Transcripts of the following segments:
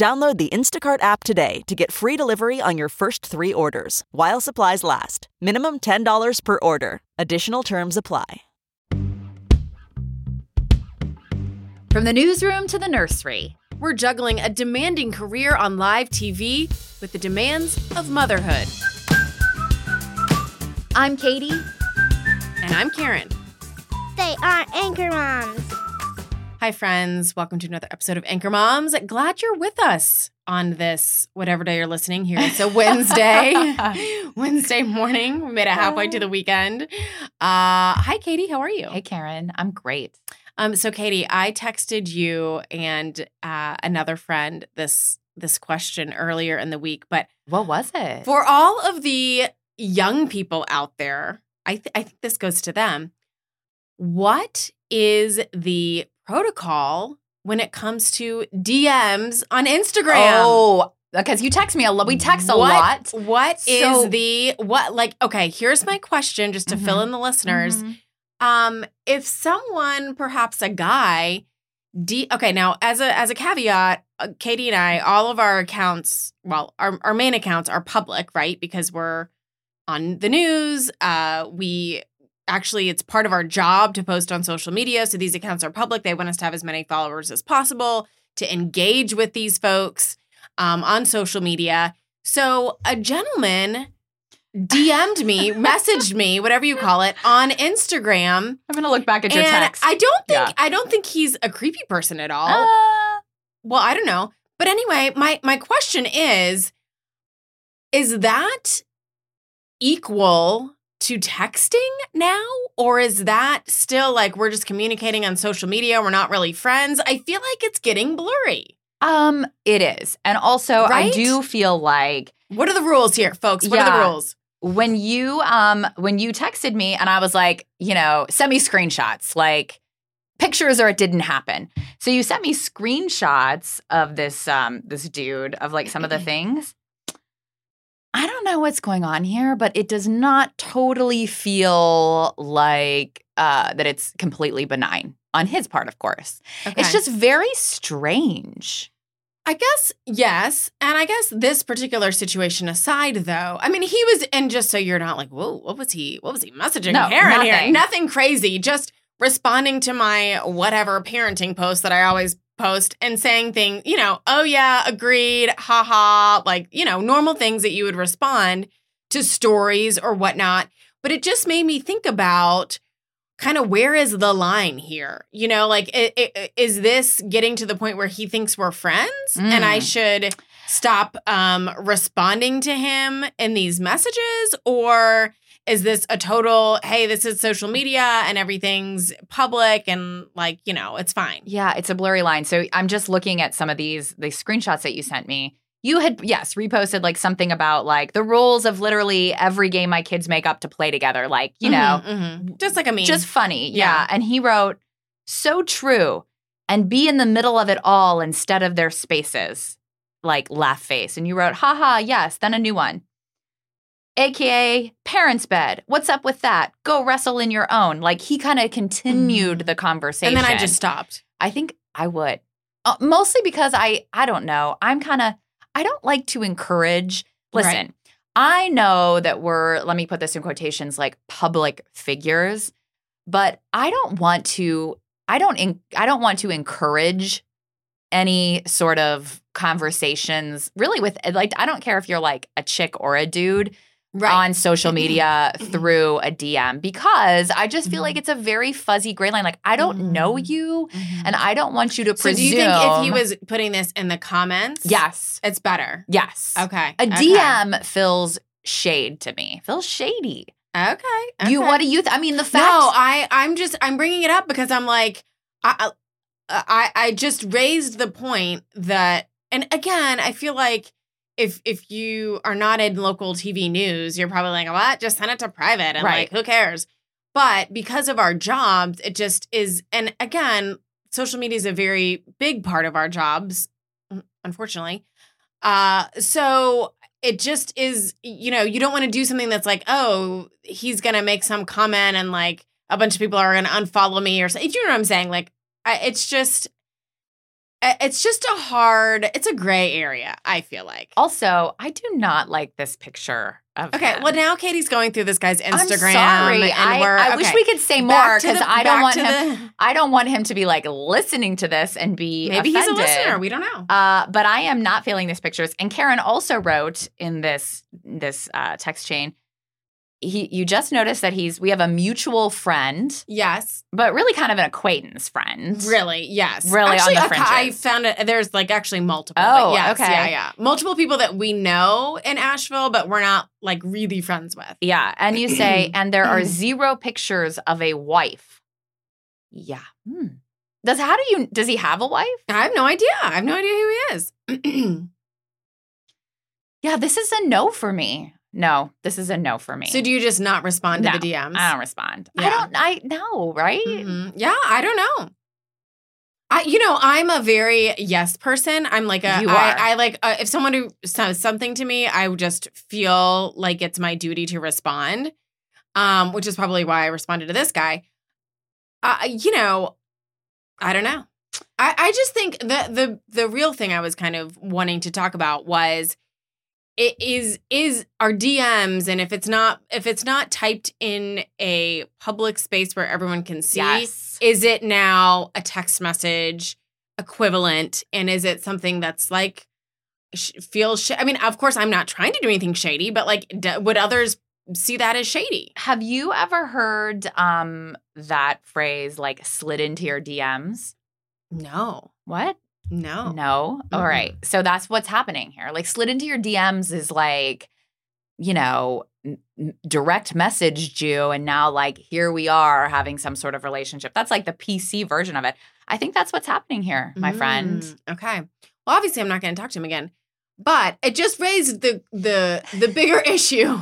Download the Instacart app today to get free delivery on your first three orders while supplies last. Minimum $10 per order. Additional terms apply. From the newsroom to the nursery, We're juggling a demanding career on live TV with the demands of motherhood. I'm Katie. And I'm Karen. They are anchor moms. Hi, friends. Welcome to another episode of Anchor Moms. Glad you're with us on this, whatever day you're listening here. It's a Wednesday, Wednesday morning. We made it halfway to the weekend. Uh, hi, Katie. How are you? Hey, Karen. I'm great. Um, so Katie, I texted you and uh, another friend this this question earlier in the week, but What was it? for all of the young people out there, I th- I think this goes to them. What is the protocol when it comes to DMs on Instagram? Oh, because you text me a lot. We text a What- lot. What is So- the what like okay, here's my question just to fill Mhm. in the listeners. Mhm. Um if someone perhaps a guy D okay, now as a as a caveat, uh, Katie and I all of our accounts, well, our our main accounts are public, right? Because we're on the news. Uh we actually it's part of our job to post on social media, so these accounts are public. They want us to have as many followers as possible to engage with these folks um, on social media. So a gentleman DM'd me, messaged me, whatever you call it, on Instagram. I'm gonna look back at your text. I don't think Yeah. I don't think he's a creepy person at all. Uh, well, I don't know. But anyway, my my question is is that equal to texting now or is that still like we're just communicating on social media, we're not really friends? I feel like it's getting blurry. um, it is, and also I do feel like What are the rules here, folks? What are the rules? when you um when you texted me and I was like, you know, send me screenshots, like pictures or it didn't happen. So you sent me screenshots of this um this dude of like some of the things. I don't know what's going on here, but it does not totally feel like uh that it's completely benign on his part, of course. It's just very strange. I guess yes, and I guess this particular situation aside, though, I mean, he was, and just so you're not like, whoa, what was he? What was he messaging No, Karen here? nothing. Nothing crazy, just responding to my whatever parenting post that I always post and saying things, you know, oh yeah, agreed, haha, like you know, normal things that you would respond to stories or whatnot. But it just made me think about kind of where is the line here? You know, like i- i- is this getting to the point where he thinks we're friends and I Mm. should stop um responding to him in these messages or is this a total hey this is social media and everything's public and like you know it's fine Yeah, it's a blurry line. So I'm just looking at some of these the screenshots that you sent me. You had yes, reposted like something about like the rules of literally every game my kids make up to play together, like, you know, Mhm, mhm. just like a meme just funny. Yeah. Yeah. And he wrote, "So true." And be in the middle of it all instead of their spaces. Like laugh face. And you wrote, haha, yes, then a new one. AKA parents' bed. What's up with that? Go wrestle in your own. Like he kind of continued the conversation. Mm. and then I just stopped I think I would. Uh, mostly because I I don't know. I'm kind of I don't like to encourage. Listen, Right. I know that we're let me put this in quotations like public figures, but I don't want to I don't en- I don't want to encourage any sort of conversations really with like I don't care if you're like a chick or a dude on social media through a DM because I just feel like Mhm. it's a very fuzzy gray line. Like I don't know Mhm. you, and I don't want you to so presume. do you think if he was putting this in the comments yes, it's better yes, okay a okay. DM feels shade to me. Feels shady. okay, You what do you? Th- I mean, the fact. No, I I'm just I'm bringing it up because I'm like I I I just raised the point that and again I feel like if if you are not in local TV news, you're probably like, what? Just send it to private and Right. like who cares? But because of our jobs, it just is and again, social media is a very big part of our jobs, unfortunately. Uh so it just is, you know, you don't want to do something that's like, oh, he's gonna make some comment and like a bunch of people are gonna unfollow me or something. You know what I'm saying? Like, I, it's just, it's just a hard, it's a gray area. I feel like. Also, I do not like this picture of Okay, him. well now Katie's going through this guy's Instagram. I'm sorry. and I, we're, I wish we could say more because I don't want him. the- I don't want him to be like listening to this and be maybe he's a listener. We don't know. Uh, but I am not feeling these pictures. And Karen also wrote in this this uh, text chain. He, you just noticed that he's we have a mutual friend, yes, but really kind of an acquaintance friend. really, yes, Really on actually, the a cou- I found it. There's like actually multiple. Oh, but yes, okay. yeah, yeah, multiple people that we know in Asheville, but we're not like really friends with. Yeah, and you say, and there are zero pictures of a wife. Yeah. Hmm. Does how do you does he have a wife? I have no idea. I have no idea who he is. Yeah, this is a no for me. No, this is a no for me. so do you just not respond to No, the DMs? I don't respond. I don't. I know, right? Mhm. Yeah, I don't know. I, you know, I'm a very yes person. I'm like a, You are. I like uh, if someone who says something to me, I would just feel like it's my duty to respond. Um, which is probably why I responded to this guy. Uh, you know, I don't know. I, I just think the the the real thing I was kind of wanting to talk about was it is is our DMs and if it's not if it's not typed in a public space where everyone can see Yes. is it now a text message equivalent and is it something that's like sh- feels sh- I mean of course I'm not trying to do anything shady but like d- would others see that as shady Have you ever heard um that phrase like slid into your DMs? no What? No No. All Mm-mm. right. So that's what's happening here. Like slid into your DMs is like, you know, n- direct messaged you and now like here we are having some sort of relationship. That's like the PC version of it. I think that's what's happening here, my friend. Mm, okay well obviously I'm not going to talk to him again but it just raised the the the bigger issue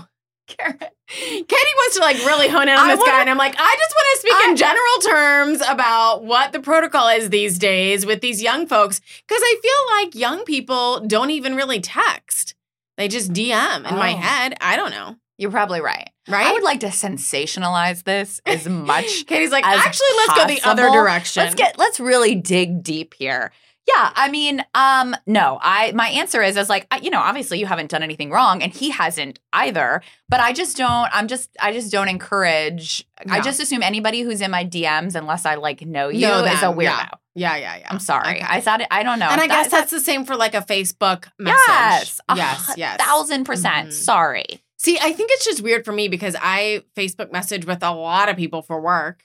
Karen. Katie wants to like really hone in on I this guy, wanna- and I'm like, I just want to speak I- in general terms about what the protocol is these days with these young folks, because I feel like young people don't even really text; they just DM. In my Oh. head, I don't know, You're probably right. right? I would like to sensationalize this as much Katie's like, actually, let's go the other direction. Let's get let's really dig deep here. Yeah, I mean, um, no, I my answer is is like, I, you know, obviously you haven't done anything wrong, and he hasn't either. But I just don't. I'm just, I just don't encourage. I just assume anybody who's in my DMs, unless I like know you, Know is a weirdo. yeah. yeah, yeah, yeah. I'm sorry. Okay. I thought it. I don't know. and I That- guess that's the same for like a Facebook message. yes, yes, yes. thousand percent. Mhm. Sorry. See, I think it's just weird for me because I Facebook message with a lot of people for work.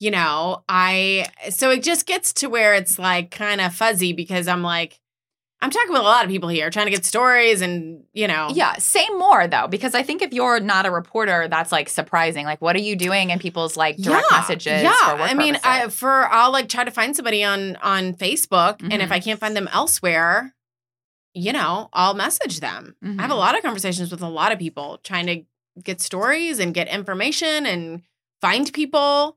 You know, I so it just gets to where it's like kind of fuzzy because I'm like, I'm talking with a lot of people here, trying to get stories and you know, Yeah, say more though, because I think if you're not a reporter, that's like surprising. Like, what are you doing in people's like direct Yeah, messages? Yeah, I mean, I, for I'll like try to find somebody on on Facebook, and if. I can't find them elsewhere, you know, I'll message them. I have a Mhm. lot of conversations with a lot of people trying to get stories and get information and find people.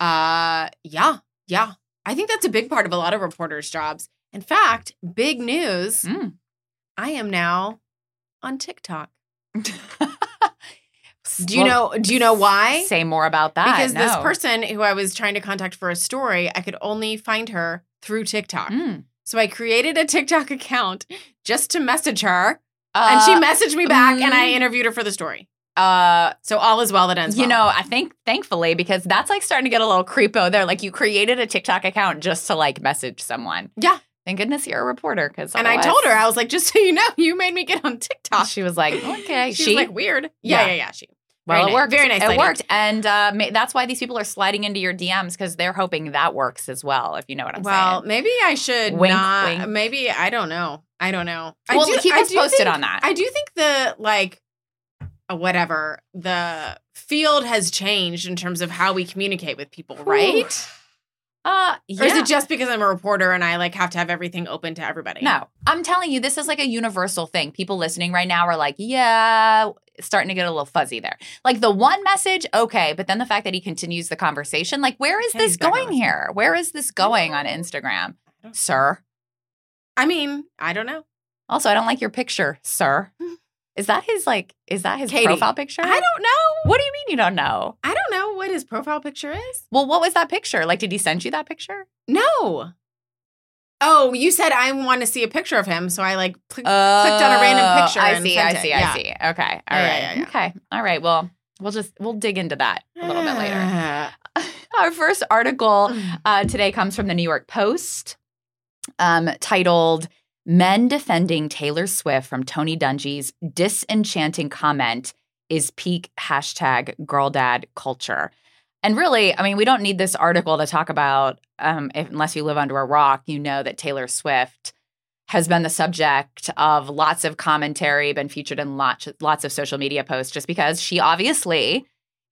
Uh, yeah, yeah. I think that's a big part of a lot of reporters' jobs. In fact, big news. Mm. I am now on TikTok. Do you Well, know? Do you know why? Say more about that. because this person who I was trying to contact for a story, I could only find her through TikTok. Mm. So I created a TikTok account just to message her, and she Uh, messaged me back, and I mm. interviewed her for the story. Uh, So all is well that ends you well. know, I think thankfully because that's like starting to get a little creepo there. Like you created a TikTok account just to like message someone. Yeah. Thank goodness you're a reporter because and I told her, I was like, just so you know, you made me get on TikTok. she was like, okay, She, she was like weird. Yeah, Yeah. yeah, yeah. She. Well, Very it nice- worked. very nice It lady. worked, and uh, ma- that's why these people are sliding into your DMs because they're hoping that works as well. If you know what I'm well, saying. Well, maybe I should Wink, not. wink. Maybe I don't know. I don't know. I Well, do, keep I us posted think- on that. I do think the like whatever the field has changed in terms of how we communicate with people, right? Uh, yeah. Or is it just because I'm a reporter and I like have to have everything open to everybody? No, I'm telling you, this is like a universal thing. People listening right now are like, yeah, starting to get a little fuzzy there. Like the one message, okay, but then the fact that he continues the conversation, like, where is this going here? Where is this going on. Instagram, sir? I mean, I don't know. Also, I don't like your picture, sir. Is that his like? Is that his Katie, profile picture? I don't know. What do you mean you don't know? I don't know what his profile picture is. Well, what was that picture? Like, did he send you that picture? No. Oh, you said I want to see a picture of him, so I like Oh, clicked on a random picture. I see. I see. Yeah. I see. Okay. All right. Yeah, yeah, yeah. Okay. All right. Well, we'll just we'll dig into that a little bit later. later. Our first article uh, today comes from the New York Post, um, titled "Men Defending Taylor Swift from Tony Dungy's Disenchanting Comment is Peak Hashtag Girl Dad Culture." And really, I mean, we don't need this article to talk about, um, if, unless you live under a rock, you know that Taylor Swift has been the subject of lots of commentary, been featured in lots, lots of social media posts, just because she obviously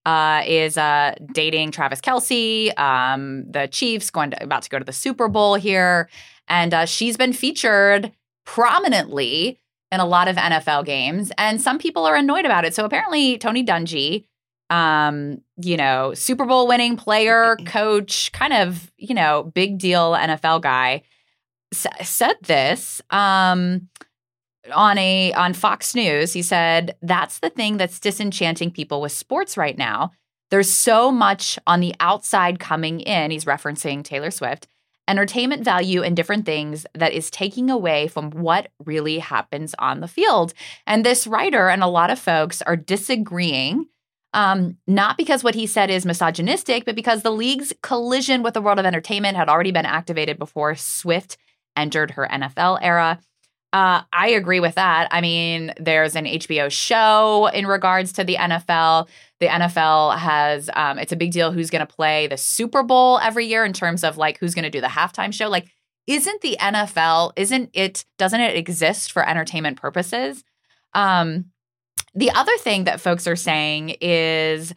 uh, is uh, dating Travis Kelce, um, the Chiefs, going to, about to go to the Super Bowl here, and uh, she's been featured prominently in a lot of NFL games, and some people are annoyed about it. So apparently, Tony Dungy, um, you know, Super Bowl winning player, coach, kind of, you know, big deal NFL guy, s- said this. Um, on a on Fox News, he said that's the thing that's disenchanting people with sports right now. There's so much on the outside coming in. He's referencing Taylor Swift, entertainment value and different things that is taking away from what really happens on the field. And this writer and a lot of folks are disagreeing. Um, not because what he said is misogynistic, but because the league's collision with the world of entertainment had already been activated before Swift entered her NFL era. Uh, I agree with that. I mean, there's an HBO show in regards to the NFL. The NFL has, um, it's a big deal who's going to play the Super Bowl every year in terms of like who's going to do the halftime show. Like, isn't the NFL, isn't it, doesn't it exist for entertainment purposes? Um, the other thing that folks are saying is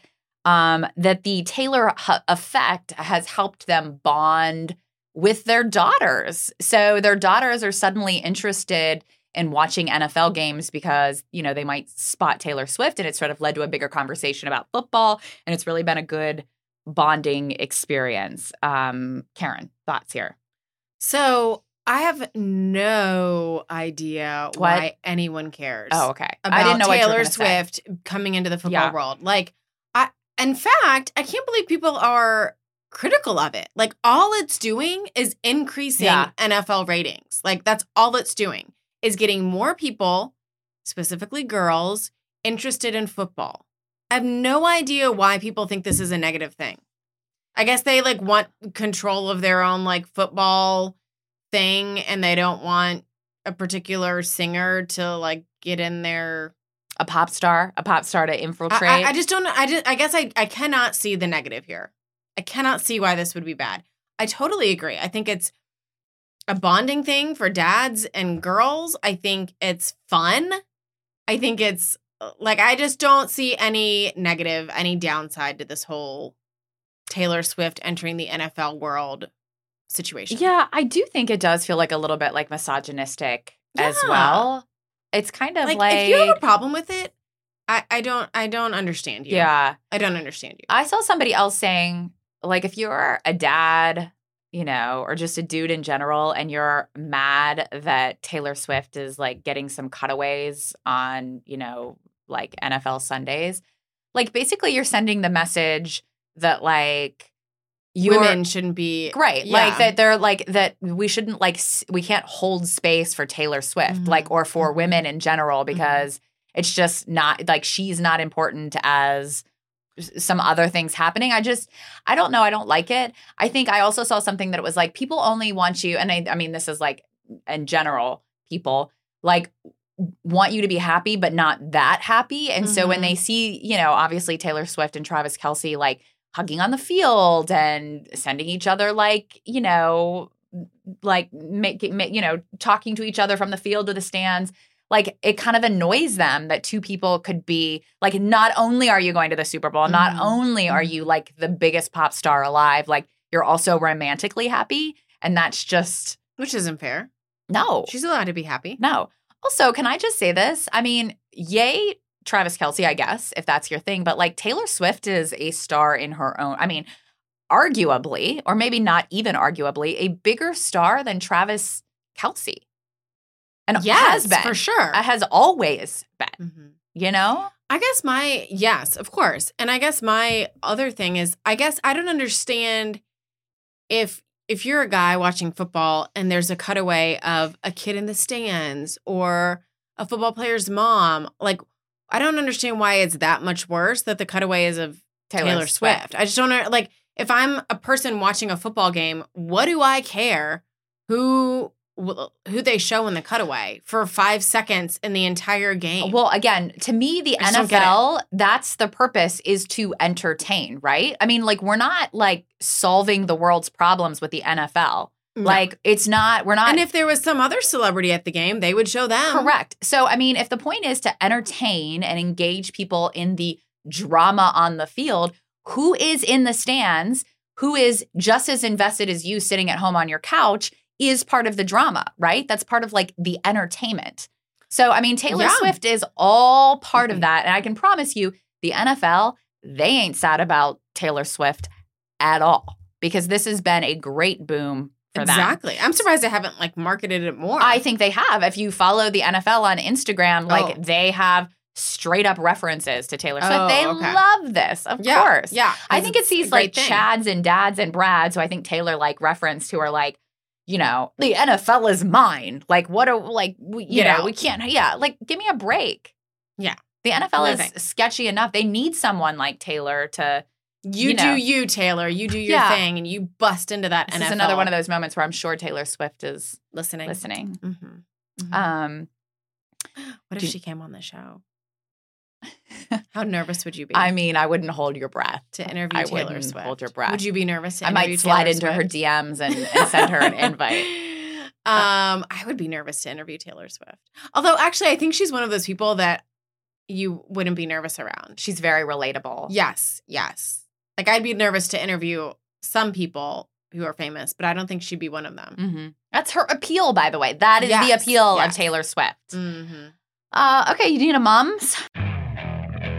um, that the Taylor effect has helped them bond with their daughters. So their daughters are suddenly interested in watching NFL games because, you know, they might spot Taylor Swift and it's sort of led to a bigger conversation about football. And it's really been a good bonding experience. Um, Karen, thoughts here? So I have no idea What? why anyone cares. Oh, okay. about I didn't know what you were Taylor gonna say. Swift coming into the football Yeah. world. Like, I, in fact, I can't believe people are critical of it. Like, all it's doing is increasing Yeah. NFL ratings. Like, that's all it's doing is getting more people, specifically girls, interested in football. I have no idea why people think this is a negative thing. I guess they like want control of their own like football thing and they don't want a particular singer to like get in there. A pop star, a pop star to I, infiltrate. I, I just don't I just I guess I, I cannot see the negative here. I cannot see why this would be bad. I totally agree. I think it's a bonding thing for dads and girls. I think it's fun. I think it's like I just don't see any negative, any downside to this whole Taylor Swift entering the NFL world situation. Yeah, I do think it does feel like a little bit like misogynistic as well. It's kind of like, like, if you have a problem with it, I, I don't I don't understand you. yeah. I don't understand you. I saw somebody else saying like if you're a dad, you know, or just a dude in general and you're mad that Taylor Swift is like getting some cutaways on, you know, like NFL Sundays, like basically you're sending the message that like Women shouldn't be Right. Yeah. Like that they're like that we shouldn't like we can't hold space for Taylor Swift Mhm. like or for women in general because it's just not like she's not important as some other things happening. I just I don't know, I don't like it. I think I also saw something that it was like people only want you and I I mean this is like in general people like want you to be happy but not that happy. And so when they mm-hmm. see, you know, obviously Taylor Swift and Travis Kelce like hugging on the field and sending each other like you know like making ma- you know talking to each other from the field to the stands like it kind of annoys them that two people could be like not only are you going to the super bowl not Mhm. only are Mhm. you like the biggest pop star alive like you're also romantically happy. And that's just Which isn't fair. no. She's allowed to be happy. No. Also, can I just say this? I mean, yay, Travis Kelce, I guess, if that's your thing, but like Taylor Swift is a star in her own. I mean, arguably, or maybe not even arguably, a bigger star than Travis Kelce. And Yes, has been. for sure. Has always been, Mhm. you know? I guess my yes, of course. And I guess my other thing is I guess I don't understand if if you're a guy watching football and there's a cutaway of a kid in the stands or a football player's mom, like I don't understand why it's that much worse that the cutaway is of Taylor, Swift. I just don't know like if I'm a person watching a football game, what do I care who who they show in the cutaway for 5 seconds in the entire game? Well, again, to me, the I just don't get it. NFL, that's the purpose is to entertain, right? I mean, like, we're not like solving the world's problems with the NFL. No. Like, it's not, we're not. And if there was some other celebrity at the game, they would show them. Correct. So, I mean, if the point is to entertain and engage people in the drama on the field, who is in the stands, who is just as invested as you sitting at home on your couch, is part of the drama, right? That's part of like the entertainment. So, I mean, Taylor Yeah. Swift is all part of mm-hmm. that. And I can promise you, the NFL, they ain't sad about Taylor Swift at all because this has been a great boom for them. Exactly. I'm surprised they haven't like marketed it more. I think they have. If you follow the NFL on Instagram, like Oh. they have straight up references to Taylor Swift. Oh, they okay. love this, of yeah, course. Yeah. I think it's these like thing. Chads and Dads and Brads who I think Taylor like referenced who are like, you know, the NFL is mine. Like, what are like, we, you Get know, we can't. Yeah, like, give me a break. Yeah. the NFL No is sketchy enough. They need someone like Taylor to. You, you know. do you, Taylor. You do your Yeah. thing and you bust into that This NFL. is another one of those moments where I'm sure Taylor Swift is listening. listening. Mhm. Um, what if do- she came on the show? How nervous would you be I mean, I wouldn't hold your breath. to interview I Taylor wouldn't Swift? hold your breath. Would you be nervous? To I might slide Taylor into her DMs and, and send her an invite. Um, I would be nervous to interview Taylor Swift. Although, actually, I think she's one of those people that you wouldn't be nervous around. She's very relatable. Yes, yes. Like I'd be nervous to interview some people who are famous, but I don't think she'd be one of them. hmm That's her appeal, by the way. That is the appeal yes. of Taylor Swift. Mm-hmm. Uh, okay, you need a mom's.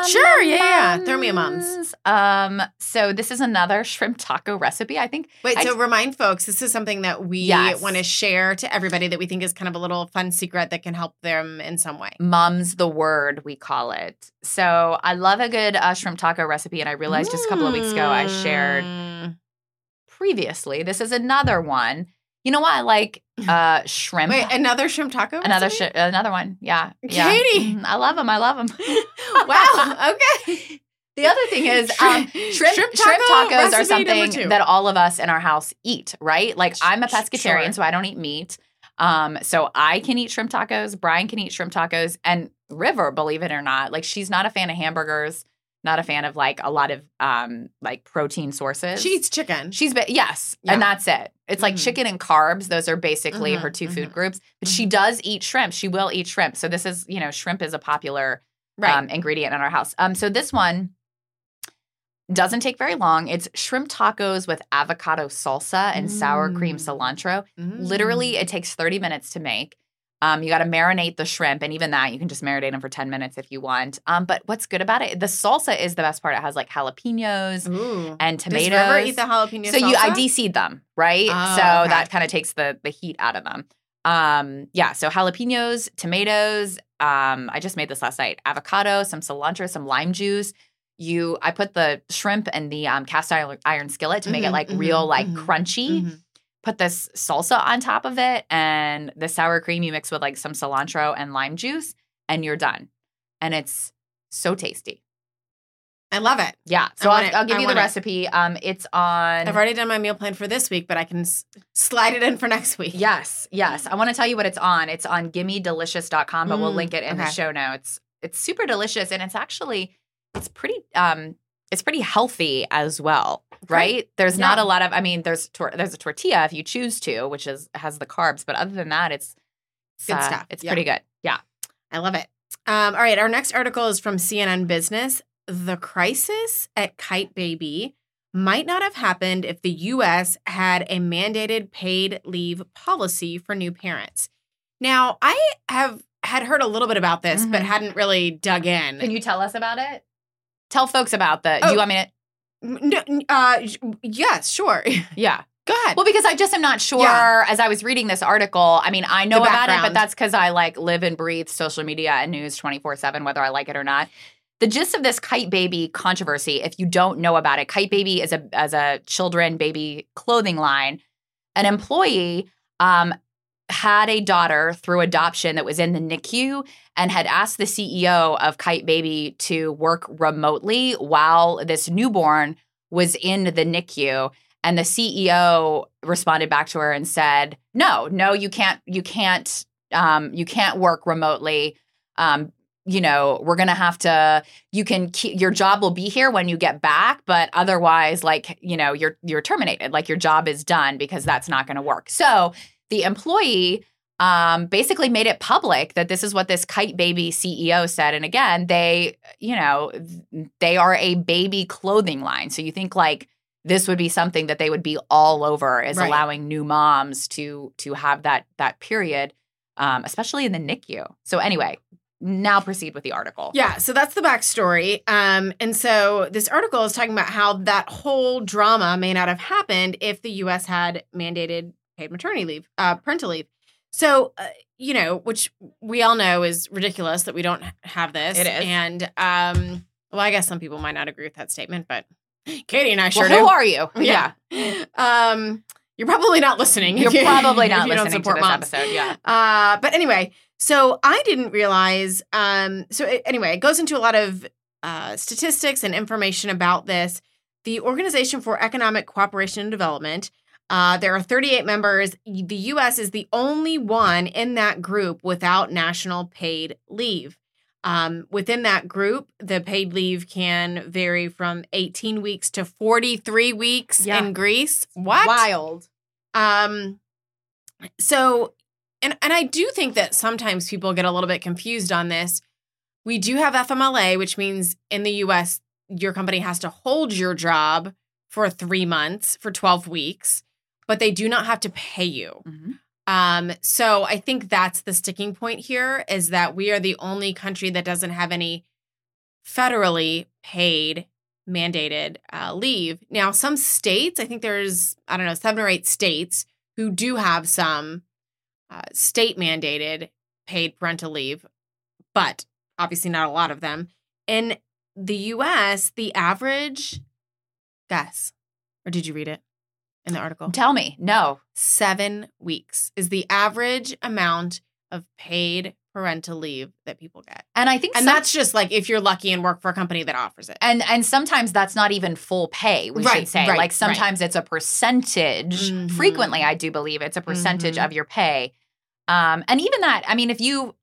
Mom, Sure, yeah, yeah. Throw me a mom's. moms. Um, so this is another shrimp taco recipe. I think Wait, I so d- remind folks, this is something that we Yes. want to share to everybody that we think is kind of a little fun secret that can help them in some way. Mum's the word, we call it. So I love a good uh, shrimp taco recipe, and I realized just a couple of weeks ago I shared Mm. previously. This is another one. You know what? I like uh, shrimp. Wait, another shrimp taco? another sh- another one. Yeah, yeah. Katie! Mhm, I love them. I love them. wow. Okay. The other thing is, um, shrimp, shrimp, taco tacos are something that all of us in our house eat, right? Like I'm a pescatarian, sure. so I don't eat meat. Um, so I can eat shrimp tacos. Brian can eat shrimp tacos, and River, believe it or not, like she's not a fan of hamburgers, not a fan of like a lot of um like protein sources. She eats chicken. She's been yes, Yeah. and that's it. It's like Mhm. chicken and carbs; those are basically her Mhm, 2 food mhm, groups. But she does eat shrimp. She will eat shrimp. So this is, you know, shrimp is a popular right. um, ingredient in our house. Um, so this one doesn't take very long. It's shrimp tacos with avocado salsa and sour cream Mm. cilantro. Mm. Literally, it takes 30 minutes to make. Um, you got to marinate the shrimp, and even that, you can just marinate them for 10 minutes if you want. Um, but what's good about it? The salsa is the best part. It has like jalapenos Ooh. and Does tomatoes. River eat the jalapeno so you, I salsa? de-seed them, right? Oh, so okay. that kind of takes the the heat out of them. Um, yeah. So jalapenos, tomatoes. Um, I just made this last night. Avocado, some cilantro, some lime juice. You, I put the shrimp in the um, cast iron, iron skillet to make it Mhm, like mhm, real, like mhm, crunchy. Put this salsa on top of it, and the sour cream you mix with like some cilantro and lime juice, and you're done. And it's so tasty. I love it. Yeah. So I'll, it. I'll give I you the it. recipe. Um, it's on. I've already done my meal plan for this week, but I can s- slide it in for next week. Yes, yes. I want to tell you what it's on. It's on gimmedelicious.com, but we'll Mm, link it in the okay. show notes. It's super delicious and it's actually it's pretty um it's pretty healthy as well, Great. right? There's not a lot of I mean there's tor- there's a tortilla if you choose to, which is has the carbs, but other than that it's, it's Good uh, stuff. It's Yeah. pretty good. Yeah. I love it. Um, all right, our next article is from CNN Business. The crisis at Kyte Baby might not have happened if the US had a mandated paid leave policy for new parents. Now, I have had heard a little bit about this, but Mhm. hadn't really dug in. Can you tell us about it? Tell folks about the do Oh. you want me to No, uh, yes, sure. Yeah. Go ahead. Well, because I just am not sure. Yeah. As I was reading this article, I mean, I know about it, but that's because I like live and breathe social media and news 24 7, whether I like it or not. The gist of this Kyte Baby controversy, if you don't know about it, Kyte Baby is a as a children baby clothing line. An employee um, had a daughter through adoption that was in the NICU and had asked the CEO of Kyte Baby to work remotely while this newborn was in the NICU. And the CEO responded back to her and said, "No, no, you can't. You can't. Um, you can't work remotely. Um, you know, we're gonna have to. You can. Keep, your job will be here when you get back, but otherwise, like you know, you're you're terminated. Like your job is done because that's not going to work. So the employee." Um, basically made it public that this is what this Kyte Baby CEO said. And again, they, you know, they are a baby clothing line. So you think like this would be something that they would be all over is Right. allowing new moms to to have that that period um, especially in the NICU. So anyway, now proceed with the article. Yeah, so that's the backstory. Um, and so this article is talking about how that whole drama may not have happened if the U.S. had mandated paid maternity leave, uh, parental leave. So, uh, you know, which we all know is ridiculous that we don't have this. It is. And, um, well, I guess some people might not agree with that statement, but Katie and I sure well, who do. are you? Yeah. Um, you're probably not listening. You're you- probably not you don't listening to support this moms. episode. Yeah. Uh, but anyway, so I didn't realize. Um, so it, anyway, it goes into a lot of uh, statistics and information about this. The Organization for Economic Cooperation and Development. Uh, there are 38 members. The U.S. is the only one in that group without national paid leave. Um, within that group, the paid leave can vary from 18 weeks to 43 weeks Yeah. in Greece. What? Wild. Um so and and I do think that sometimes people get a little bit confused on this. We do have FMLA, which means in the US your company has to hold your job for 3 months for 12 weeks, but they do not have to pay you. Mhm. Um so I think that's the sticking point here is that we are the only country that doesn't have any federally paid mandated uh, leave. Now, some states, I think there's, I don't know, seven or eight states who do have some uh, state mandated paid parental leave, but obviously not a lot of them. In the US, the average, guess, or did you read it in the article? Tell me. No. Seven weeks is the average amount of paid parental leave that people get. And I think And some- that's just like if you're lucky and work for a company that offers it. and and sometimes that's not even full pay we Right, should say right, like right. sometimes it's a percentage Mhm. frequently i do believe it's a percentage Mhm. of your pay um and even that i mean if you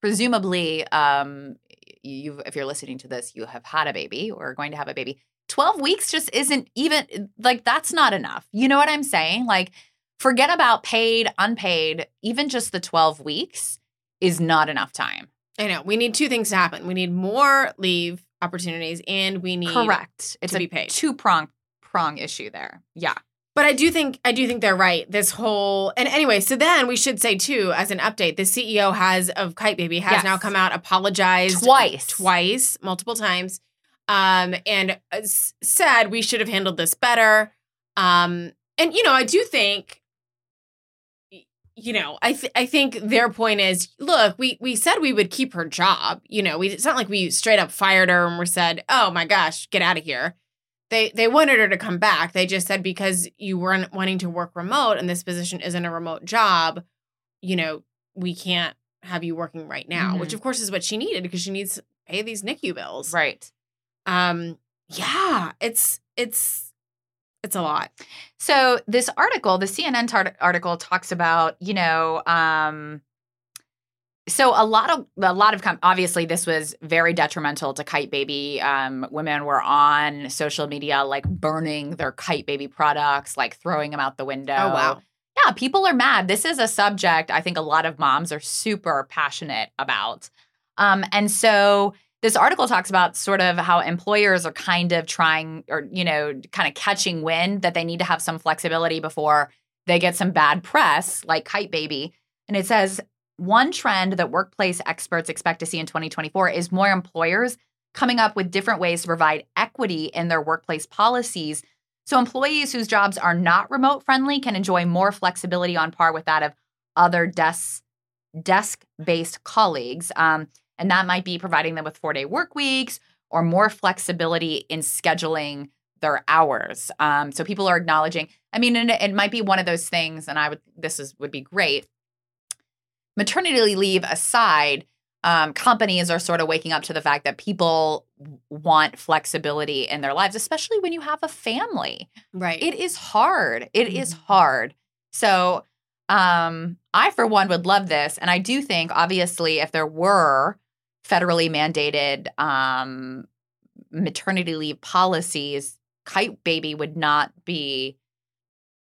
presumably um you if you're listening to this you have had a baby or are going to have a baby 12 weeks just isn't even like that's not enough you know what i'm saying like forget about paid unpaid even just the 12 weeks is not enough time I know. We need two things to happen. We need more leave opportunities and we need correct it's to a be paid. two prong prong issue there yeah But I do think I do think they're right. This whole and anyway, so then we should say too, as an update, the CEO has of Kyte Baby has Yes. now come out, apologized Twice. twice, multiple times, um, and uh, said we should have handled this better. Um, and you know, I do think, you know, I th- I think their point is, look, we we said we would keep her job. You know, we it's not like we straight up fired her and we said, oh my gosh, get out of here they they wanted her to come back. They just said because you weren't wanting to work remote and this position isn't a remote job, you know, we can't have you working right now, Mhm. which of course is what she needed because she needs to pay these NICU bills. right Um Yeah, it's it's it's a lot. So this article, the CNN tar- article, talks about you know, um, so a lot of a lot of com- obviously this was very detrimental to Kyte Baby. Um, women were on social media like burning their Kyte Baby products, like throwing them out the window. Oh wow. Yeah, people are mad. This is a subject I think a lot of moms are super passionate about. Um, and so this article talks about sort of how employers are kind of trying or, you know, kind of catching wind that they need to have some flexibility before they get some bad press, like Kyte Baby. And it says one trend that workplace experts expect to see in 2024 is more employers coming up with different ways to provide equity in their workplace policies so employees whose jobs are not remote friendly can enjoy more flexibility on par with that of other desk desk based colleagues. Um, and that might be providing them with four day work weeks or more flexibility in scheduling their hours. Um, so people are acknowledging. I mean, and it might be one of those things, and I would this is would be great. Maternity leave aside, um, companies are sort of waking up to the fact that people want flexibility in their lives, especially when you have a family. Right. It is hard. It is Mhm. hard. So, um, I for one would love this, and I do think, obviously, if there were federally mandated um, maternity leave policies, Kyte Baby would not be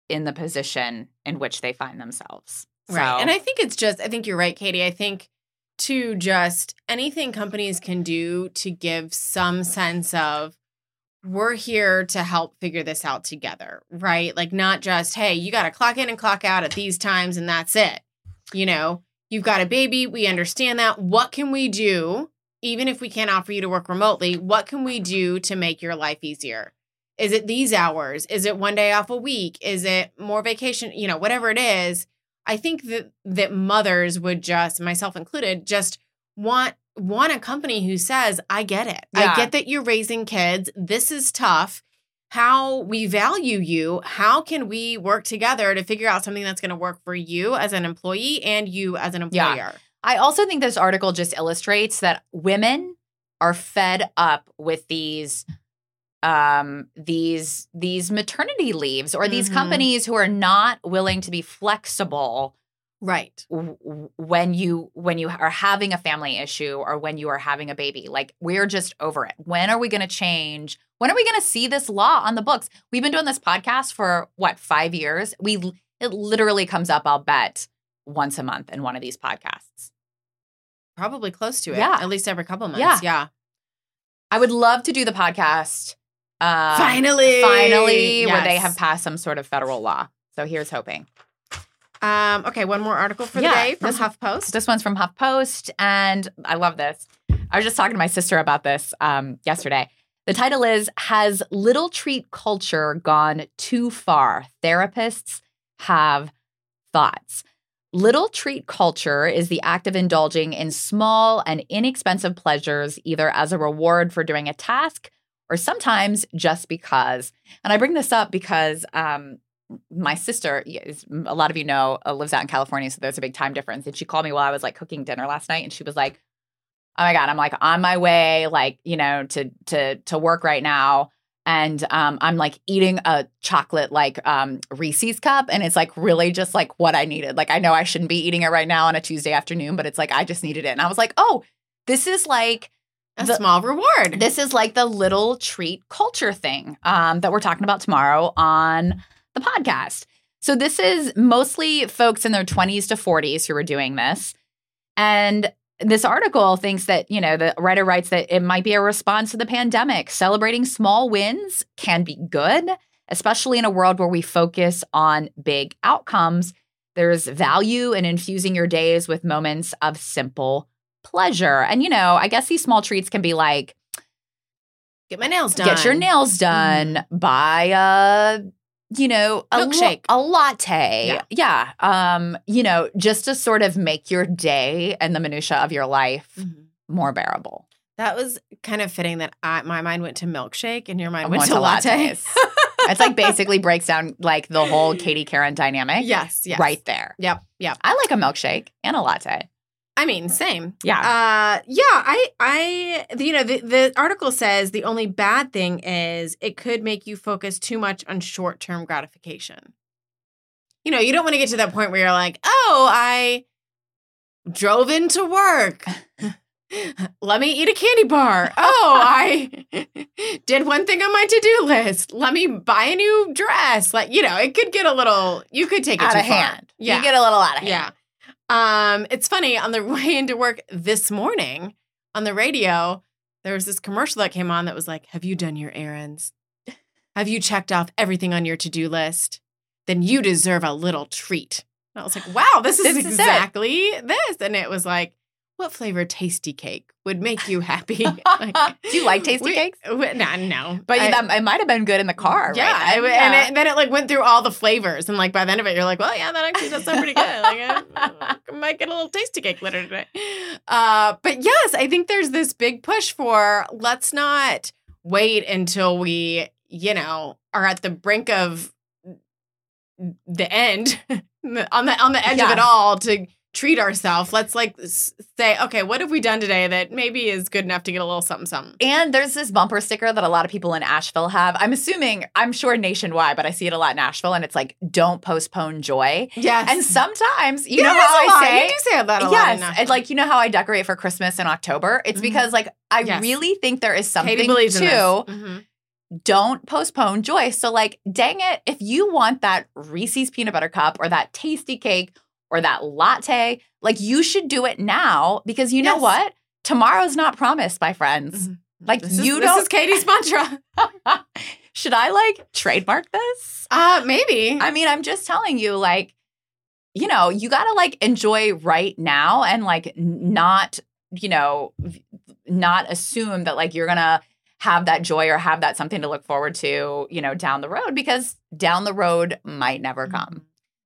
in the position in which they find themselves. Right. And I think it's just, I think you're right, Katie. I think to just anything companies can do to give some sense of we're here to help figure this out together, right? Like, not just, hey, you got to clock in and clock out at these times and that's it. You know, you've got a baby. We understand that. What can we do, even if we can't offer you to work remotely? What can we do to make your life easier? Is it these hours? Is it one day off a week? Is it more vacation? You know, whatever it is. I think that that mothers would just, myself included, just want want a company who says, "I get it. Yeah. I get that you're raising kids. This is tough. How we value you. How can we work together to figure out something that's going to work for you as an employee and you as an employer? Yeah. employer?" I also think this article just illustrates that women are fed up with these um these these maternity leaves or these Mhm. companies who are not willing to be flexible Right. when you when you are having a family issue or when you are having a baby like we're just over it when are we going to change when are we going to see this law on the books we've been doing this podcast for what 5 years we it literally comes up i'll bet once a month in one of these podcasts Probably close to it. Yeah. At least every couple months. Yeah. Yeah. i would love to do the podcast um, Finally. finally where they have passed some sort of federal law so here's hoping Um, okay, one more article for Yeah, the day from this- HuffPost. This one's from HuffPost, and I love this. I was just talking to my sister about this um, yesterday. The title is Has Little Treat Culture Gone Too Far? Therapists have thoughts. Little treat culture is the act of indulging in small and inexpensive pleasures, either as a reward for doing a task or sometimes just because. And I bring this up because um, my sister, is- a lot of you know, uh, lives out in California, so there's a big time difference. And she called me while I was like cooking dinner last night, and she was like, "Oh my god, I'm like on my way, like you know, to to to work right now." And um, I'm like eating a chocolate like um, Reese's cup, and it's like really just like what I needed. Like I know I shouldn't be eating it right now on a Tuesday afternoon, but it's like I just needed it. And I was like, oh, this is like A the- small reward. this is like the little treat culture thing um, that we're talking about tomorrow on the podcast. So this is mostly folks in their 20s to 40s who are doing this. And this article thinks that, you know, the writer writes that it might be a response to the pandemic. Celebrating small wins can be good, especially in a world where we focus on big outcomes. There's value in infusing your days with moments of simple pleasure. And, you know, I guess these small treats can be like, Get my nails done. Get your nails mm-hmm. done. Buy a, you know, a Milkshake. a latte. Yeah. Yeah. Um, you know, just to sort of make your day and the minutia of your life Mhm. more bearable. That was kind of fitting that I, my mind went to milkshake and your mind I went to to latte. lattes. It's like basically breaks down like the whole Katie Karen dynamic. yes, yes. Right there. Yep, yep. I like a milkshake and a latte. I mean, same. Yeah. Uh, yeah. I, I, you know, the, the article says the only bad thing is it could make you focus too much on short term gratification. You know, you don't want to get to that point where you're like, oh, I drove into work. Let me eat a candy bar. Oh, I did one thing on my to do list. Let me buy a new dress. Like, you know, it could get a little, you could take it out too of far. hand. Yeah. You get a little out of hand. Yeah. Um, it's funny on the way into work this morning on the radio, there was this commercial that came on that was like, Have you done your errands? Have you checked off everything on your to-do list? Then you deserve a little treat. And I was like, wow, this is This is exactly this. And it was like, what flavor Tastykake would make you happy? Like, Do you like tasty we- cakes? we- no, no. But I- that, it might have been good in the car. yeah, right? I- then. and, Yeah. it, then it like went through all the flavors, and like by the end of it, you're like, well, yeah, that actually does sound pretty good. Like, I, I might get a little Tastykake later today. Uh, but yes, I think there's this big push for let's not wait until we, you know, are at the brink of the end on the on the edge of it all to treat ourselves. Let's like say, okay, what have we done today that maybe is good enough to get a little something something. And there's this bumper sticker that a lot of people in Asheville have. I'm assuming, I'm sure nationwide, but I see it a lot in Asheville, and it's like, "Don't postpone joy." Yes, And sometimes, you Yeah, know how I lot. say, you do say that a lot. yes, like you know how I decorate for Christmas in October. It's Mhm. because like I Yes. really think there is something Katie believes in this. to Mhm. don't postpone joy. So like, dang it, if you want that Reese's peanut butter cup or that Tastykake or that latte, like you should do it now because you know what? Tomorrow's not promised, my friends. Mhm. Like This you this don't This is Katie's mantra. should I like trademark this? Uh, maybe. I mean, I'm just telling you, like, you know, you got to like enjoy right now and like not, you know, not assume that like you're to have that joy or have that something to look forward to, you know, down the road because down the road might never come.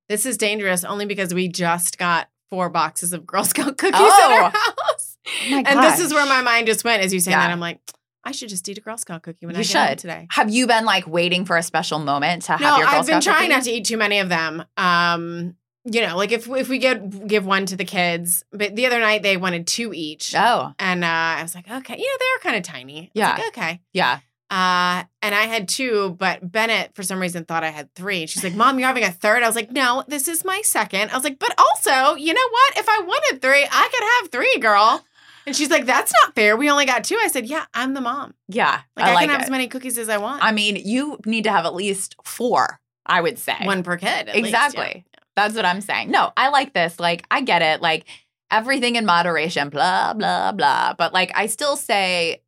This is dangerous only because we just got four boxes of Girl Scout cookies Oh. in our house. my and this is where my mind just went as you say Yeah. that. I'm like, I should just eat a Girl Scout cookie when You I get should. today. Have you been like waiting for a special moment to have No, your Girl I've been Scout trying cookie? not to eat too many of them. Um, you know, like if if we get give one to the kids, but the other night they wanted two each, Oh, and uh, I was like, okay, you know, they're kind of tiny. Yeah. like, okay. yeah. Uh, and I had two, but Bennett for some reason thought I had three. She's like, "Mom, you're having a third. I was like, "No, this is my second. I was like, "But also, you know what? If I wanted three, I could have three, girl." And she's like, "That's not fair. We only got two. I said, "Yeah, I'm the mom. Yeah. Like I I, like can have it. as many cookies as I want. I mean, you need to have at least four, I would say. one per kid. at least, exactly. yeah. That's what I'm saying. No, I like this. Like, I get it. Like, everything in moderation, blah, blah, blah. But, like, I still say,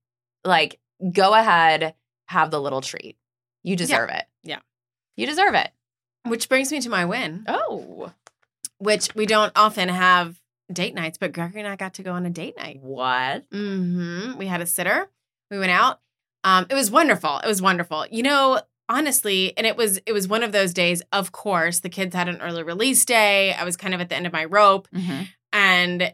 like, go ahead, have the little treat. You deserve it. Yeah. You deserve it. Which brings me to my win, Oh. which we don't often have date nights, but Gregory and I got to go on a date night. What? Mm-hmm. We had a sitter. We went out. Um, it was wonderful. It was wonderful. You know, honestly, and it was it was one of those days. Of course, the kids had an early release day. I was kind of at the end of my rope, Mm-hmm. and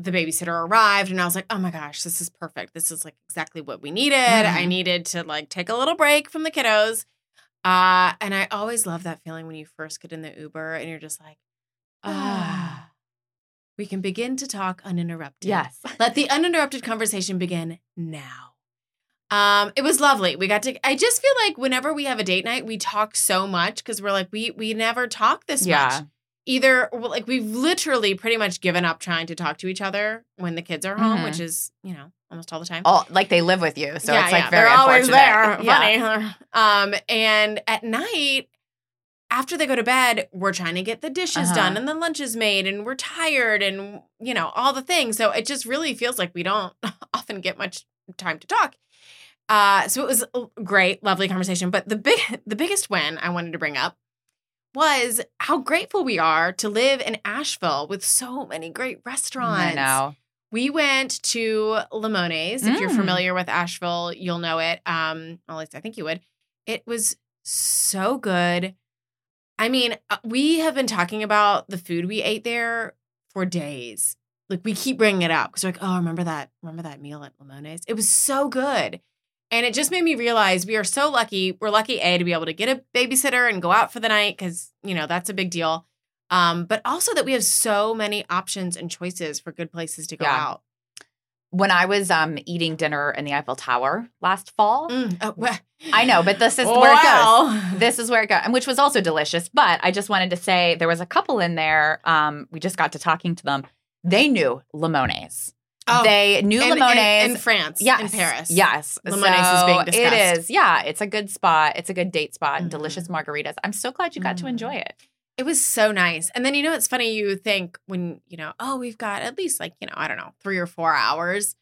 the babysitter arrived, and I was like, "Oh my gosh, this is perfect. This is like exactly what we needed. I Mhm. needed to like take a little break from the kiddos." Uh, and I always love that feeling when you first get in the Uber and you're just like, "Ah, we can begin to talk uninterrupted." Yes. Let the uninterrupted conversation begin now. Um, it was lovely. We got to. I just feel like whenever we have a date night, we talk so much because we're like we we never talk this Yeah. much. Either like we've literally pretty much given up trying to talk to each other when the kids are home, Mhm. which is you know almost all the time. All, like, they live with you. So it's, like, very they're always there. Yeah. Um, and at night, after they go to bed, we're trying to get the dishes Uh-huh. done and the lunch is made, and we're tired, and you know all the things. So it just really feels like we don't often get much time to talk. Uh, so it was a great, lovely conversation. But the big, the biggest win I wanted to bring up was how grateful we are to live in Asheville with so many great restaurants. I know. We went to Limones. If you're Mm. familiar with Asheville, you'll know it. Um, well, at least I think you would. It was so good. I mean, uh, we have been talking about the food we ate there for days. Like we keep bringing it up because we're like, oh, remember that? Remember that meal at Limones? It was so good. And it just made me realize we are so lucky. We're lucky, A, to be able to get a babysitter and go out for the night because, you know, that's a big deal. Um, but also that we have so many options and choices for good places to go Yeah. out. When I was um, eating dinner in the Eiffel Tower last fall, Mm, oh, well- I know, but this is where it goes. This is where it goes, and which was also delicious. But I just wanted to say there was a couple in there. Um, we just got to talking to them. They knew limones. Oh, they knew in, in- limones. in, France, yes, in Paris. Yes, Limones is being So discussed. It is. Yeah, it's a good spot. It's a good date spot. Mhm. Delicious margaritas. I'm so glad you got to Mhm. enjoy it. It was so nice. And then you know it's funny you think when, you know, oh, we've got at least like, you know, I don't know, 3 or 4 hours.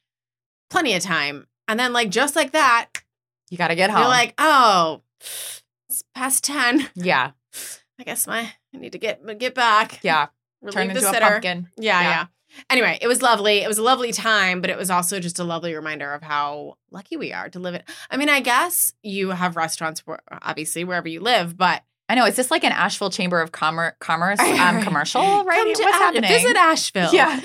Plenty of time. And then like just like that, You got to get home. you're like, "Oh, it's past 10. yeah, I guess my I need to get get back." yeah. Turn the into a sitter. pumpkin. Yeah, Yeah. yeah, Anyway, it was lovely. It was a lovely time, but it was also just a lovely reminder of how lucky we are to live it. I mean, I guess you have restaurants where, obviously wherever you live, but I know. Is this like an Asheville Chamber of Commer- Commerce um, commercial? Right? Come to What's happening? Visit Asheville. Yeah.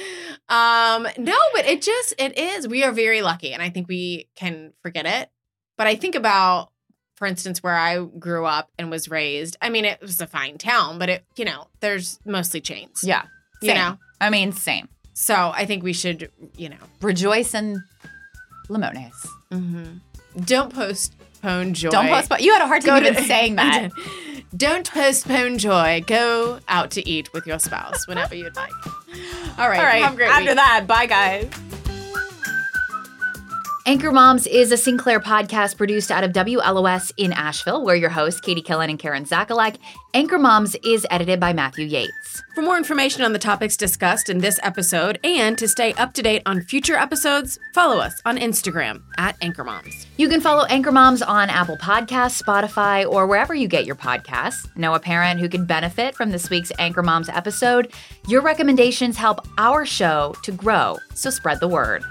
Um, no, but it just it is. We are very lucky, and I think we can forget it. But I think about, for instance, where I grew up and was raised. I mean, it was a fine town, but it you know, there's mostly chains. Yeah. you know. I mean, same. So I think we should, you know, Rejoice in limones. Mm-hmm. don't postpone joy. Don't postpone. You had a hard time Go even to- saying that. Don't postpone joy. Go out to eat with your spouse whenever you'd like. All right. All right. Have a great After week. that, bye guys. Anchor Moms is a Sinclair podcast produced out of WLOS in Asheville. We're your hosts, Katie Killen and Karen Zatkulak. Anchor Moms is edited by Matthew Yates. For more information on the topics discussed in this episode and to stay up to date on future episodes, follow us on Instagram at Anchor Moms. You can follow Anchor Moms on Apple Podcasts, Spotify, or wherever you get your podcasts. Know a parent who could benefit from this week's Anchor Moms episode? Your recommendations help our show to grow, so spread the word.